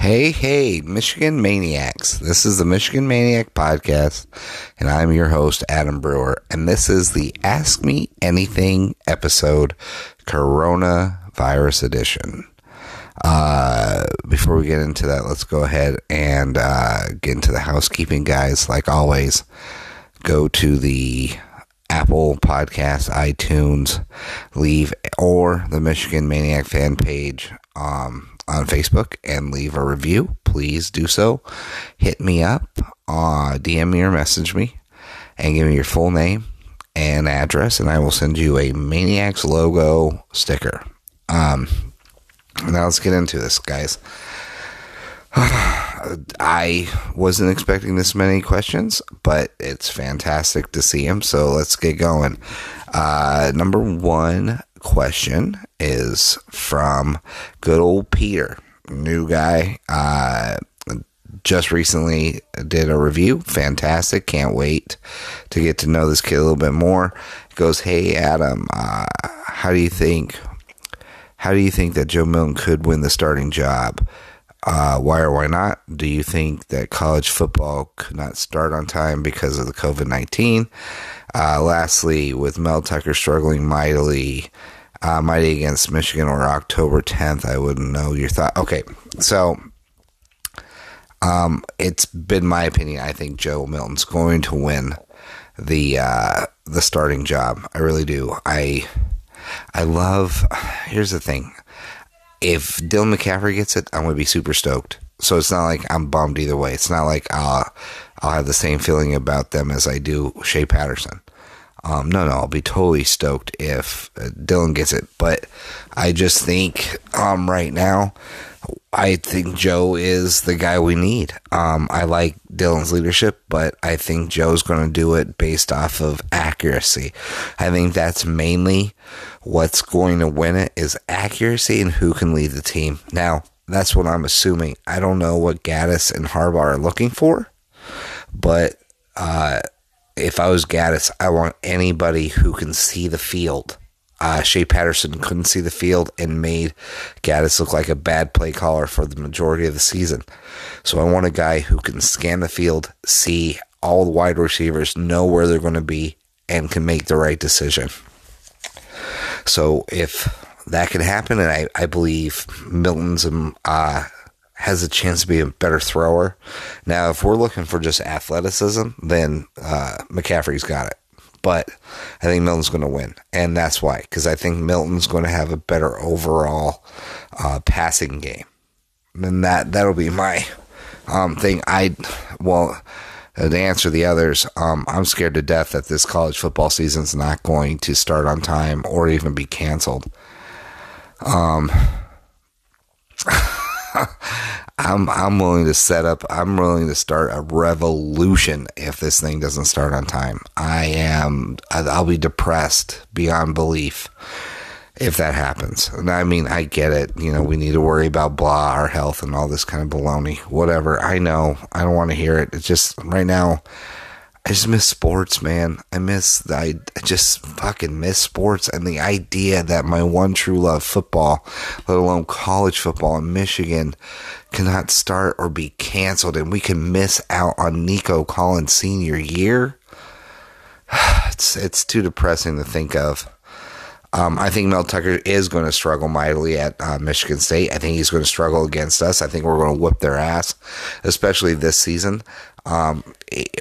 Hey, hey, Michigan Maniacs. This is the Michigan Maniac Podcast, and I'm your host, Adam Brewer. And this is the Ask Me Anything episode, Coronavirus Edition. Uh, before we get into that, let's go ahead and uh, get into the housekeeping, guys. Like always, go to the Apple Podcast, iTunes, leave or the Michigan Maniac fan page um, on Facebook and leave a review. Please do so. Hit me up, uh, DM me or message me, and give me your full name and address, and I will send you a Maniacs logo sticker. Um, now let's get into this, guys. I wasn't expecting this many questions, but it's fantastic to see them. So let's get going. Uh, number one question is from good old Peter, new guy. Uh, just recently did a review. Fantastic. Can't wait to get to know this kid a little bit more. He goes, Hey, Adam, uh, how do you think? How do you think that Joe Milton could win the starting job? Uh, why or why not? Do you think that college football could not start on time because of the COVID 19? Uh, lastly, with Mel Tucker struggling mightily, uh, mighty against Michigan or October 10th, I wouldn't know your thought. Okay, so um, it's been my opinion. I think Joe Milton's going to win the uh, the starting job. I really do. I I love. Here's the thing if Dylan McCaffrey gets it, I'm going to be super stoked. So it's not like I'm bummed either way. It's not like I'll, I'll have the same feeling about them as I do Shea Patterson. Um, no, no, I'll be totally stoked if uh, Dylan gets it. But I just think um, right now, I think Joe is the guy we need. Um, I like Dylan's leadership, but I think Joe's going to do it based off of accuracy. I think that's mainly what's going to win it is accuracy and who can lead the team. Now, that's what I'm assuming. I don't know what Gattis and Harbaugh are looking for, but uh, if I was Gattis, I want anybody who can see the field. Uh, Shea Patterson couldn't see the field and made Gattis look like a bad play caller for the majority of the season. So I want a guy who can scan the field, see all the wide receivers, know where they're going to be, and can make the right decision. So if that can happen, and I, I believe Milton's um, uh, has a chance to be a better thrower. Now, if we're looking for just athleticism, then uh, McCaffrey's got it. But I think Milton's going to win, and that's why because I think Milton's going to have a better overall uh, passing game, and that that'll be my um, thing. I well to answer the others, um, I'm scared to death that this college football season's not going to start on time or even be canceled. Um, I'm I'm willing to set up. I'm willing to start a revolution if this thing doesn't start on time. I am. I'll be depressed beyond belief if that happens. And I mean, I get it. You know, we need to worry about blah, our health, and all this kind of baloney. Whatever. I know. I don't want to hear it. It's just right now. I just miss sports, man. I miss. I, I just fucking miss sports and the idea that my one true love, football, let alone college football in Michigan, cannot start or be canceled, and we can miss out on Nico Collins' senior year. It's it's too depressing to think of. Um, I think Mel Tucker is going to struggle mightily at uh, Michigan State. I think he's going to struggle against us. I think we're going to whip their ass, especially this season. Um,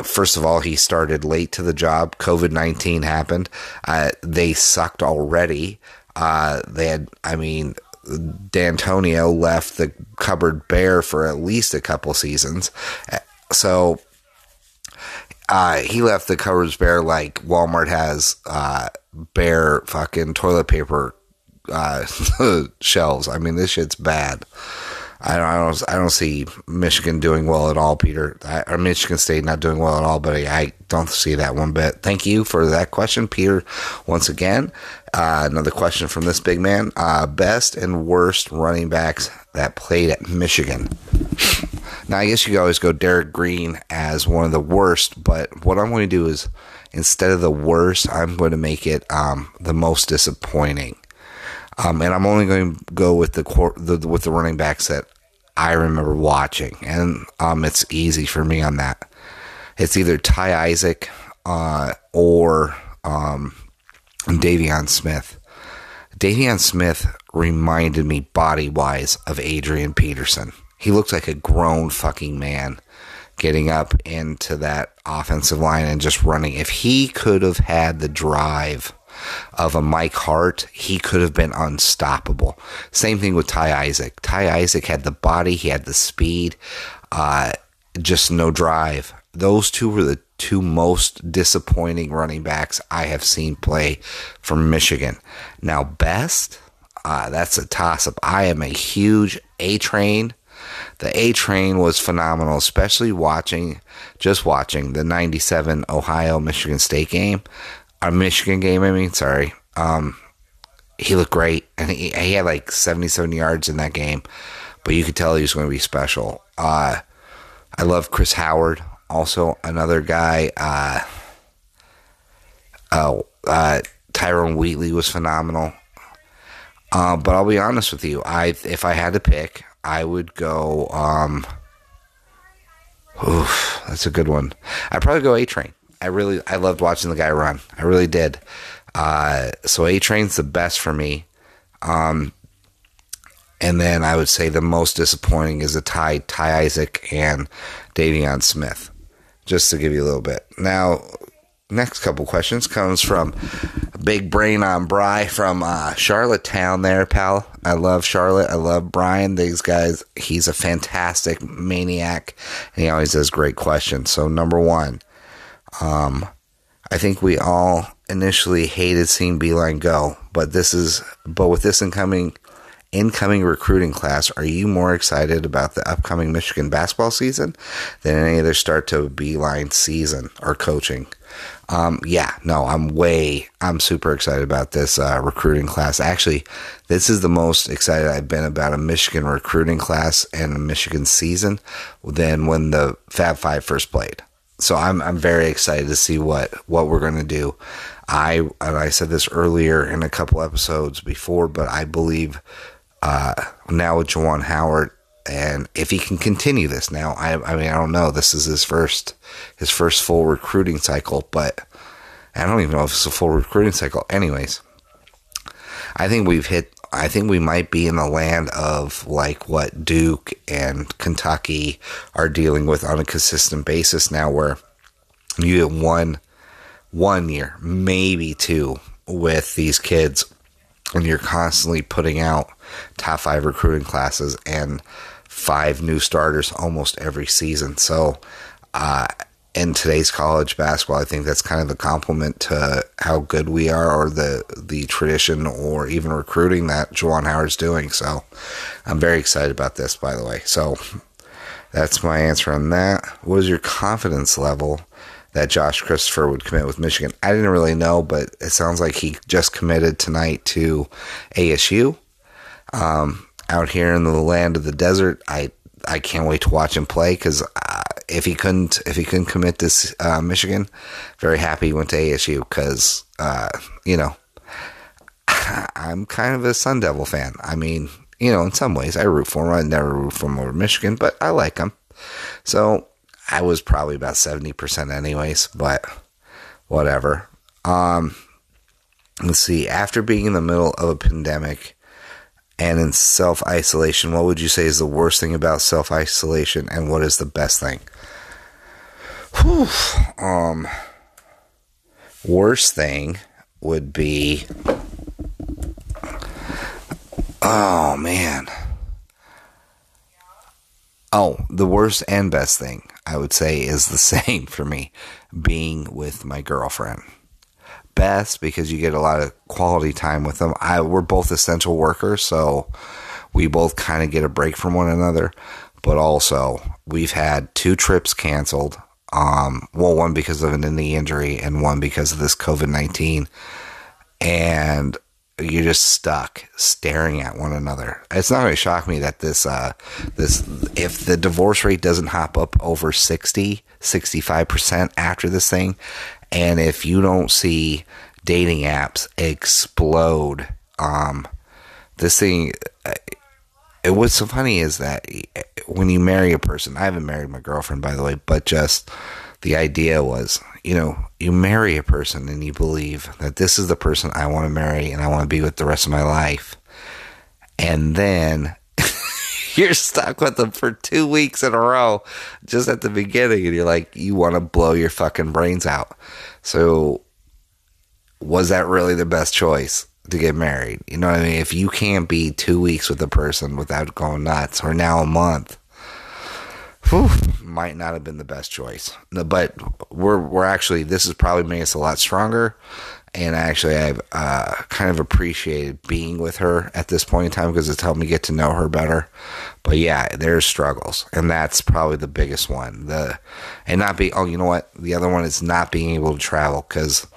first of all, he started late to the job. COVID 19 happened. Uh, they sucked already. Uh, they had, I mean, Dantonio left the cupboard bare for at least a couple seasons. So uh, he left the cupboards bare like Walmart has uh, bare fucking toilet paper uh, shelves. I mean, this shit's bad. I don't, I don't, I don't see Michigan doing well at all, Peter. I, or Michigan State not doing well at all, but I, don't see that one bit. Thank you for that question, Peter. Once again, uh, another question from this big man: uh, best and worst running backs that played at Michigan. now, I guess you could always go Derrick Green as one of the worst, but what I'm going to do is instead of the worst, I'm going to make it um, the most disappointing. Um, and I'm only going to go with the, the with the running backs that I remember watching, and um, it's easy for me on that. It's either Ty Isaac uh, or um, De'Veon Smith. De'Veon Smith reminded me body wise of Adrian Peterson. He looked like a grown fucking man getting up into that offensive line and just running. If he could have had the drive of a Mike Hart, he could have been unstoppable. Same thing with Ty Isaac. Ty Isaac had the body, he had the speed, uh, just no drive. Those two were the two most disappointing running backs I have seen play from Michigan. Now, best, uh, that's a toss up. I am a huge A train. The A train was phenomenal, especially watching, just watching the 97 Ohio Michigan State game, a Michigan game, I mean, sorry. Um, he looked great, and he, he had like 77 yards in that game, but you could tell he was going to be special. Uh, I love Chris Howard also another guy. Uh, oh, uh, Tyrone Wheatley was phenomenal. Uh, but I'll be honest with you, I if I had to pick, I would go. Um, oof, that's a good one. I'd probably go A Train. I really, I loved watching the guy run. I really did. Uh, so A Train's the best for me. Um, and then I would say the most disappointing is a tie, Ty Isaac and De'Veon Smith just to give you a little bit. Now, next couple questions comes from Big Brain on Bry from uh, Charlottetown. There, pal. I love Charlotte. I love Brian. These guys. He's a fantastic maniac, and he always does great questions. So, number one, um, I think we all initially hated seeing Beilein go, but this is, but with this incoming incoming recruiting class, are you more excited about the upcoming Michigan basketball season than any other start to Beilein season or coaching? Um, yeah, no, I'm way, I'm super excited about this uh, recruiting class. Actually, this is the most excited I've been about a Michigan recruiting class and a Michigan season than when the Fab Five first played. So I'm I'm very excited to see what what we're going to do. I and I said this earlier in a couple episodes before, but I believe uh, now with Juwan Howard, and if he can continue this now, I, I mean, I don't know. This is his first his first full recruiting cycle, but I don't even know if it's a full recruiting cycle. Anyways, I think we've hit. I think we might be in the land of like what Duke and Kentucky are dealing with on a consistent basis now, where you get one one year, maybe two, with these kids and you're constantly putting out top five recruiting classes and five new starters almost every season. So, uh, in today's college basketball, I think that's kind of a compliment to how good we are, or the the tradition, or even recruiting that Juwan Howard's doing. So, I'm very excited about this. By the way, so that's my answer on that. What is your confidence level that Josh Christopher would commit with Michigan. I didn't really know, but it sounds like he just committed tonight to ASU. Um, out here in the land of the desert, I I can't wait to watch him play because if he couldn't if he couldn't commit this uh, Michigan, very happy he went to ASU because uh, you know I'm kind of a Sun Devil fan. I mean, you know, in some ways I root for him. I never root for him over Michigan, but I like him. So I was probably about 70% anyways, but whatever. Um, let's see. After being in the middle of a pandemic and in self isolation, what would you say is the worst thing about self isolation and what is the best thing? Whew. Um, worst thing would be. Oh, man. Oh, the worst and best thing I would say is the same for me being with my girlfriend. Best because you get a lot of quality time with them. I we're both essential workers, so we both kind of get a break from one another. But also, we've had two trips canceled. Um, well, one because of an knee injury, and one because of this COVID nineteen. And you're just stuck staring at one another. It's not going to shock me that this uh, this if the divorce rate doesn't hop up over 60, 65% after this thing and if you don't see dating apps explode um this thing it, what's so funny is that when you marry a person, I haven't married my girlfriend, by the way, but just the idea was, you know, you marry a person and you believe that this is the person I want to marry and I want to be with the rest of my life. And then you're stuck with them for two weeks in a row just at the beginning and you're like, you want to blow your fucking brains out. So, was that really the best choice? to get married. You know what I mean? If you can't be two weeks with a person without going nuts, or now a month, whew, might not have been the best choice. But we're we're actually this has probably made us a lot stronger. And actually, I've uh, kind of appreciated being with her at this point in time because it's helped me get to know her better. But yeah, there's struggles, and that's probably the biggest one. The and not be oh, you know what? The other one is not being able to travel because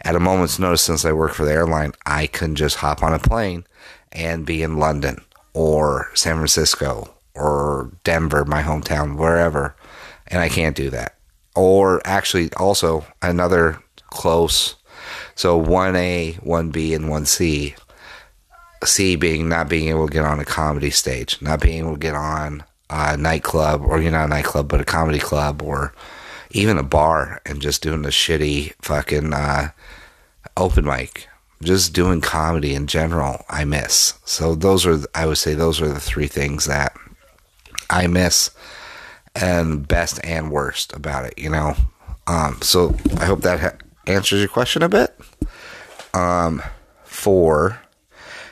at a moment's notice, since I work for the airline, I can just hop on a plane and be in London or San Francisco or Denver, my hometown, wherever. And I can't do that. Or actually, also another close. So 1A, 1B, and 1C. C being not being able to get on a comedy stage, not being able to get on a nightclub, or you're not a nightclub, but a comedy club, or even a bar, and just doing the shitty fucking uh, open mic, just doing comedy in general, I miss. So those are, I would say, those are the three things that I miss, and best and worst about it. You know, um, so I hope that ha- answers your question a bit. Um, four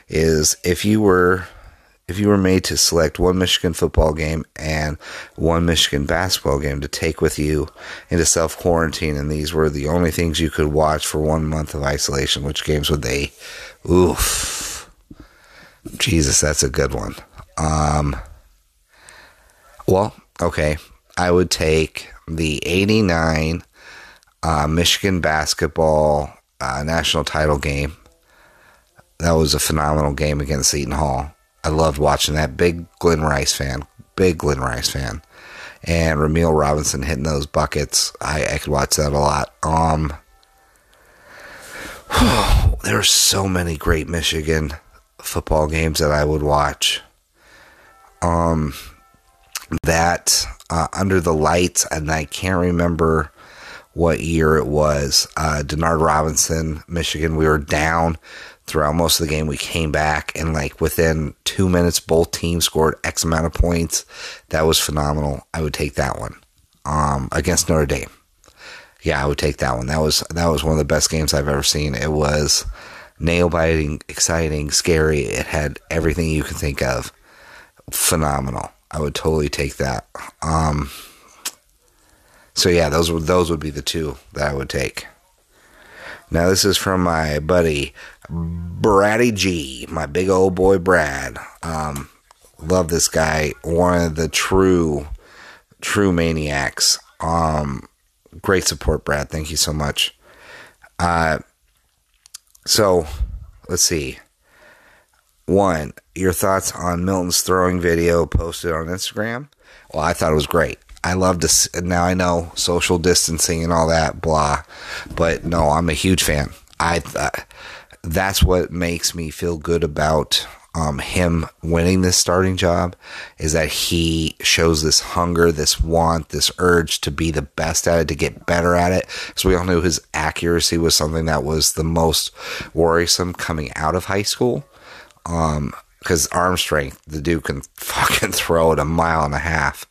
is if you were if you were made to select one Michigan football game and one Michigan basketball game to take with you into self quarantine, and these were the only things you could watch for one month of isolation, which games would they? Oof. Jesus, that's a good one. Um, well, okay. I would take the 89 uh, Michigan basketball uh, national title game. That was a phenomenal game against Seton Hall. I loved watching that. Big Glenn Rice fan. Big Glenn Rice fan. And Rumeal Robinson hitting those buckets. I, I could watch that a lot. Um, there are so many great Michigan football games that I would watch. Um, that uh, under the lights, and I can't remember what year it was. Uh, Denard Robinson, Michigan. We were down throughout most of the game. We came back and like within two minutes, both teams scored X amount of points. That was phenomenal. I would take that one um, against Notre Dame. Yeah, I would take that one. That was that was one of the best games I've ever seen. It was nail biting, exciting, scary. It had everything you can think of. Phenomenal. I would totally take that. Um, so yeah, those would those would be the two that I would take. Now this is from my buddy Braddy G, my big old boy Brad. Um, love this guy. One of the true, true maniacs. Um, great support, Brad. Thank you so much. Uh, so let's see. One, your thoughts on Milton's throwing video posted on Instagram? Well, I thought it was great. I love to now. I know social distancing and all that, blah, but no, I'm a huge fan. I uh, that's what makes me feel good about um, him winning this starting job is that he shows this hunger, this want, this urge to be the best at it, to get better at it. So we all knew his accuracy was something that was the most worrisome coming out of high school. Um, because arm strength, the dude can fucking throw it a mile and a half.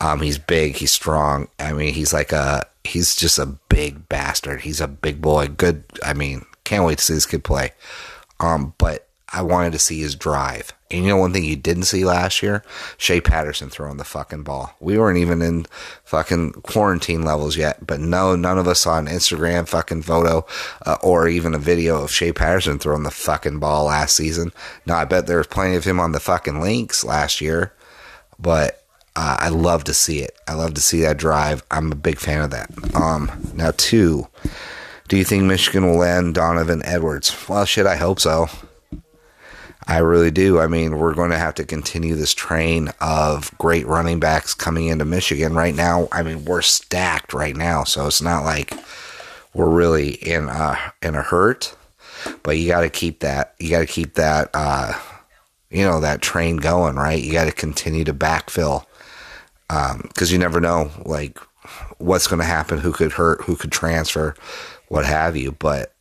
Um, he's big, he's strong. I mean, he's like a, he's just a big bastard. He's a big boy. Good. I mean, can't wait to see this kid play. Um, but I wanted to see his drive. And you know one thing you didn't see last year? Shea Patterson throwing the fucking ball. We weren't even in fucking quarantine levels yet, but no, none of us saw an Instagram fucking photo uh, or even a video of Shea Patterson throwing the fucking ball last season. Now I bet there was plenty of him on the fucking links last year, but uh, I love to see it. I love to see that drive. I'm a big fan of that. Um, now two, do you think Michigan will land Donovan Edwards? Well, shit, I hope so. I really do. I mean, we're going to have to continue this train of great running backs coming into Michigan right now. I mean, we're stacked right now, so it's not like we're really in a in a hurt. But you got to keep that. You got to keep that uh, you know that train going, right? You got to continue to backfill because um, you never know like what's going to happen, who could hurt, who could transfer, what have you. But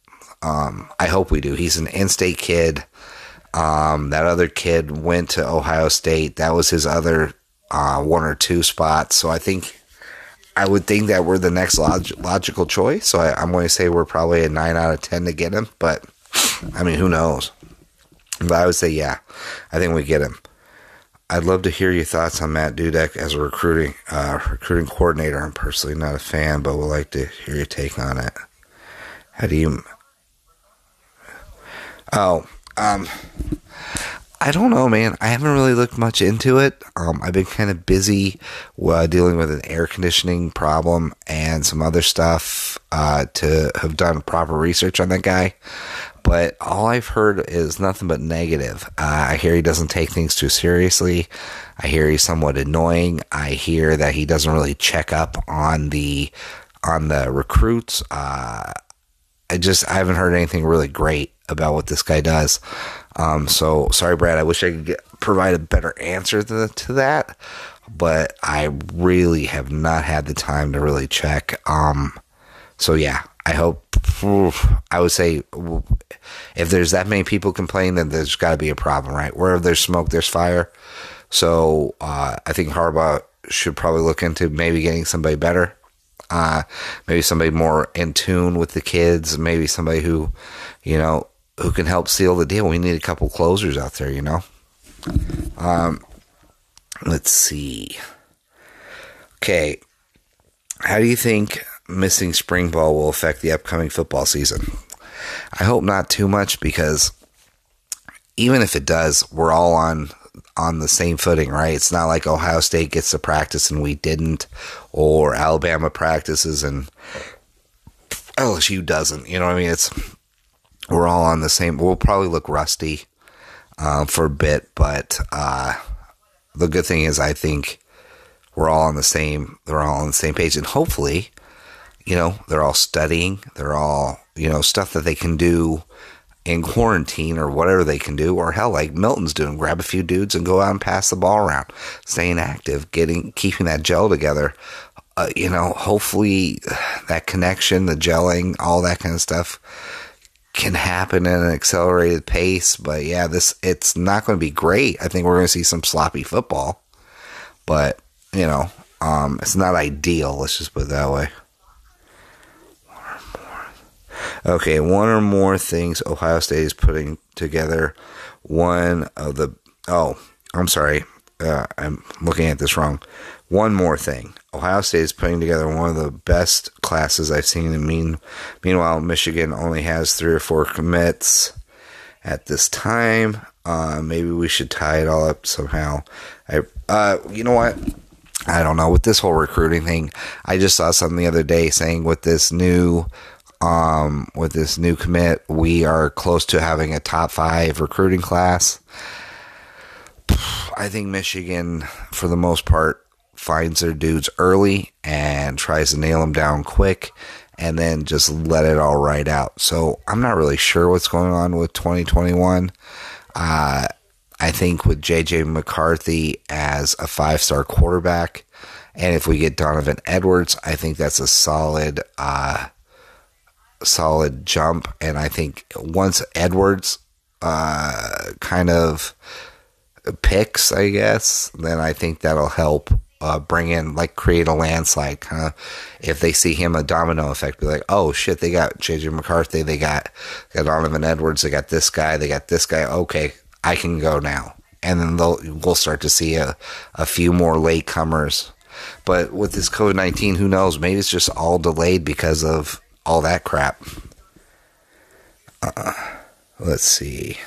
um, I hope we do. He's an in-state kid. Um, that other kid went to Ohio State. That was his other uh, one or two spots. So I think I would think that we're the next log- logical choice. So I, I'm going to say we're probably a nine out of ten to get him. But I mean, who knows? But I would say, yeah, I think we get him. I'd love to hear your thoughts on Matt Dudek as a recruiting uh, recruiting coordinator. I'm personally not a fan, but would like to hear your take on it. How do you? Oh, um, I don't know, man. I haven't really looked much into it. Um, I've been kind of busy uh, dealing with an air conditioning problem and some other stuff uh, to have done proper research on that guy. But all I've heard is nothing but negative. Uh, I hear he doesn't take things too seriously. I hear he's somewhat annoying. I hear that he doesn't really check up on the on the recruits. Uh, I just I haven't heard anything really great about what this guy does. Um, so sorry, Brad. I wish I could get, provide a better answer to, to that, but I really have not had the time to really check. Um, so yeah, I hope. I would say if there's that many people complaining, then there's got to be a problem, right? Wherever there's smoke, there's fire. So uh, I think Harbaugh should probably look into maybe getting somebody better. Uh, maybe somebody more in tune with the kids. Maybe somebody who, you know, who can help seal the deal. We need a couple closers out there, you know. Um, let's see. Okay, how do you think missing spring ball will affect the upcoming football season? I hope not too much because even if it does, we're all on on the same footing, right? It's not like Ohio State gets to practice and we didn't, or Alabama practices and LSU doesn't. You know what I mean? It's we're all on the same. We'll probably look rusty uh, for a bit, but uh, the good thing is, I think we're all on the same. They're all on the same page, and hopefully, you know, they're all studying. They're all you know stuff that they can do in quarantine or whatever they can do, or hell, like Milton's doing, grab a few dudes and go out and pass the ball around, staying active, getting keeping that gel together. Uh, you know, hopefully that connection, the gelling, all that kind of stuff can happen at an accelerated pace. But yeah, this it's not going to be great. I think we're going to see some sloppy football, but you know, um, it's not ideal. Let's just put it that way. Okay, one or more things Ohio State is putting together. One of the oh, I'm sorry, uh, I'm looking at this wrong. One more thing. Ohio State is putting together one of the best classes I've seen. And mean, meanwhile, Michigan only has three or four commits at this time. Uh, maybe we should tie it all up somehow. I, uh, you know what? I don't know. With this whole recruiting thing, I just saw something the other day saying with this new, um, with this new commit, we are close to having a top five recruiting class. I think Michigan, for the most part, finds their dudes early and tries to nail them down quick and then just let it all ride out. So I'm not really sure what's going on with 2021. Uh, I think with JJ McCarthy as a five star quarterback, and if we get Donovan Edwards, I think that's a solid, uh, solid jump. And I think once Edwards uh, kind of picks, I guess, then I think that'll help uh, bring in like create a landslide kind of if they see him a domino effect be like oh shit they got JJ McCarthy they got got Donovan Edwards they got this guy they got this guy. Okay I can go now. And then they'll we'll start to see a, a few more late comers but with this COVID 19 who knows? Maybe it's just all delayed because of all that crap. Uh, let's see.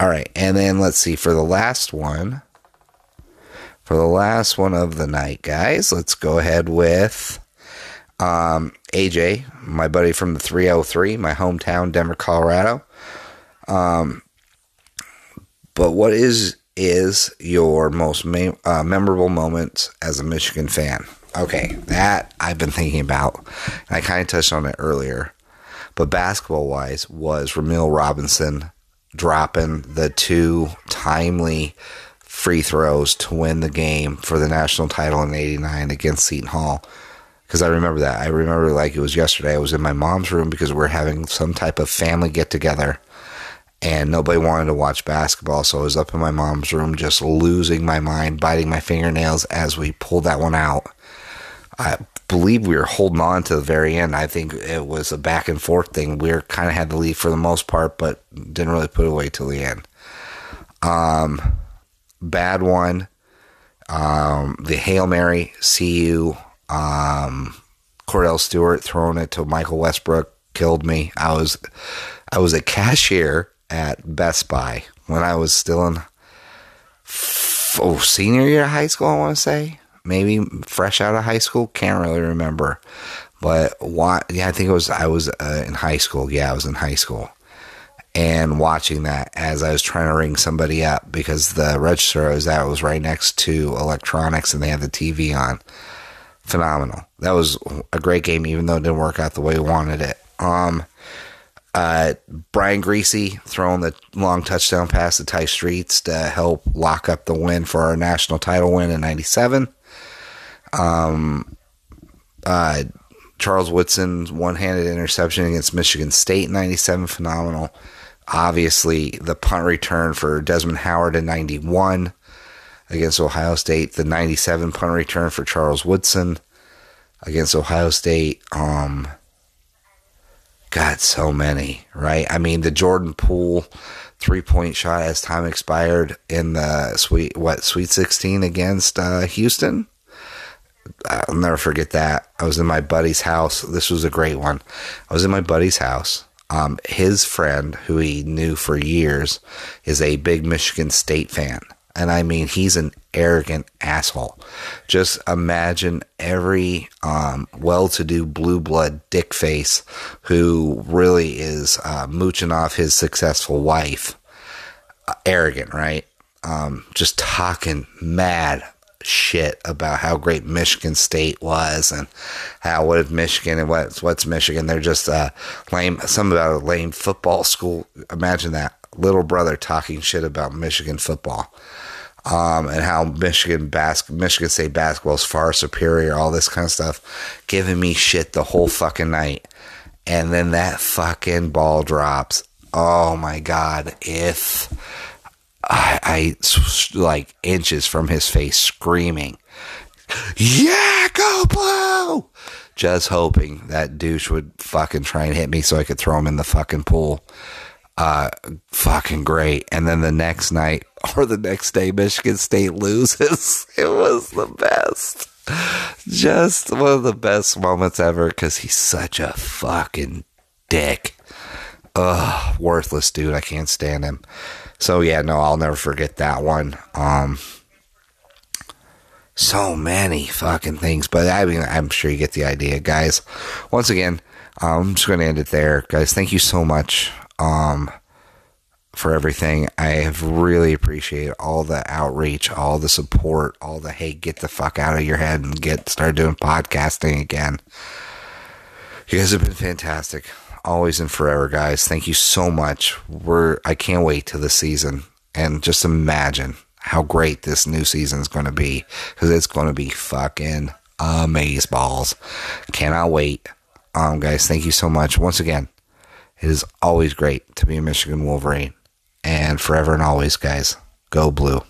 All right and then let's see for the last one for the last one of the night, guys, let's go ahead with um, AJ, my buddy from the 303, my hometown, Denver, Colorado. Um, but what is is your most uh, memorable moment as a Michigan fan? Okay, that I've been thinking about. I kind of touched on it earlier, but basketball wise, was Rumeal Robinson dropping the two timely free throws to win the game for the national title in 89 against Seton Hall. Because I remember that. I remember like it was yesterday. I was in my mom's room because we we're having some type of family get together and nobody wanted to watch basketball. So I was up in my mom's room just losing my mind, biting my fingernails as we pulled that one out. I believe we were holding on to the very end. I think it was a back and forth thing. We kind of had the lead for the most part, but didn't really put away till the end. Um, bad one. Um, the Hail Mary, CU, um, Kordell Stewart throwing it to Michael Westbrook killed me. I was, I was a cashier at Best Buy when I was still in oh senior year of high school. I want to say maybe fresh out of high school. Can't really remember, but why? Yeah, I think it was. I was uh, in high school. Yeah, I was in high school, and watching that as I was trying to ring somebody up because the register I was at was right next to electronics, and they had the TV on. Phenomenal. That was a great game, even though it didn't work out the way we wanted it. Um, uh, Brian Griese throwing the long touchdown pass to Tai Streets to help lock up the win for our national title win in '97. Um, uh, Charles Woodson's one-handed interception against Michigan State in '97, phenomenal. Obviously, the punt return for Desmond Howard in '91 against Ohio State. The '97 punt return for Charles Woodson against Ohio State. Um, God, so many, right? I mean, the Jordan Poole three point shot as time expired in the sweet what Sweet Sixteen against uh, Houston. I'll never forget that. I was in my buddy's house. This was a great one. I was in my buddy's house. Um, his friend, who he knew for years, is a big Michigan State fan. And I mean, he's an arrogant asshole. Just imagine every um, well to do blue blood dick face who really is uh, mooching off his successful wife. Uh, arrogant, right? Um, just talking mad shit about how great Michigan State was and how what is Michigan and what's what's Michigan. They're just uh, lame. Some about a lame football school. Imagine that little brother talking shit about Michigan football um, and how Michigan bas- Michigan State basketball is far superior, all this kind of stuff, giving me shit the whole fucking night. And then that fucking ball drops. Oh my god! If I, I like inches from his face, screaming, "Yeah, go blue!" Just hoping that douche would fucking try and hit me so I could throw him in the fucking pool uh, fucking great. And then the next night or the next day, Michigan State loses. It was the best. Just one of the best moments ever because he's such a fucking dick. Ugh, worthless dude. I can't stand him. So yeah, no, I'll never forget that one. Um, so many fucking things, but I mean, I'm sure you get the idea, guys. Once again, I'm just going to end it there, guys. Thank you so much um, for everything. I have really appreciated all the outreach, all the support, all the hey, get the fuck out of your head and get start doing podcasting again. You guys have been fantastic, always and forever, guys. Thank you so much. We're I can't wait to the season and just imagine how great this new season is going to be because it's going to be fucking amaze balls. Cannot wait. Um, guys, thank you so much once again. It is always great to be a Michigan Wolverine. And forever and always, guys, go blue.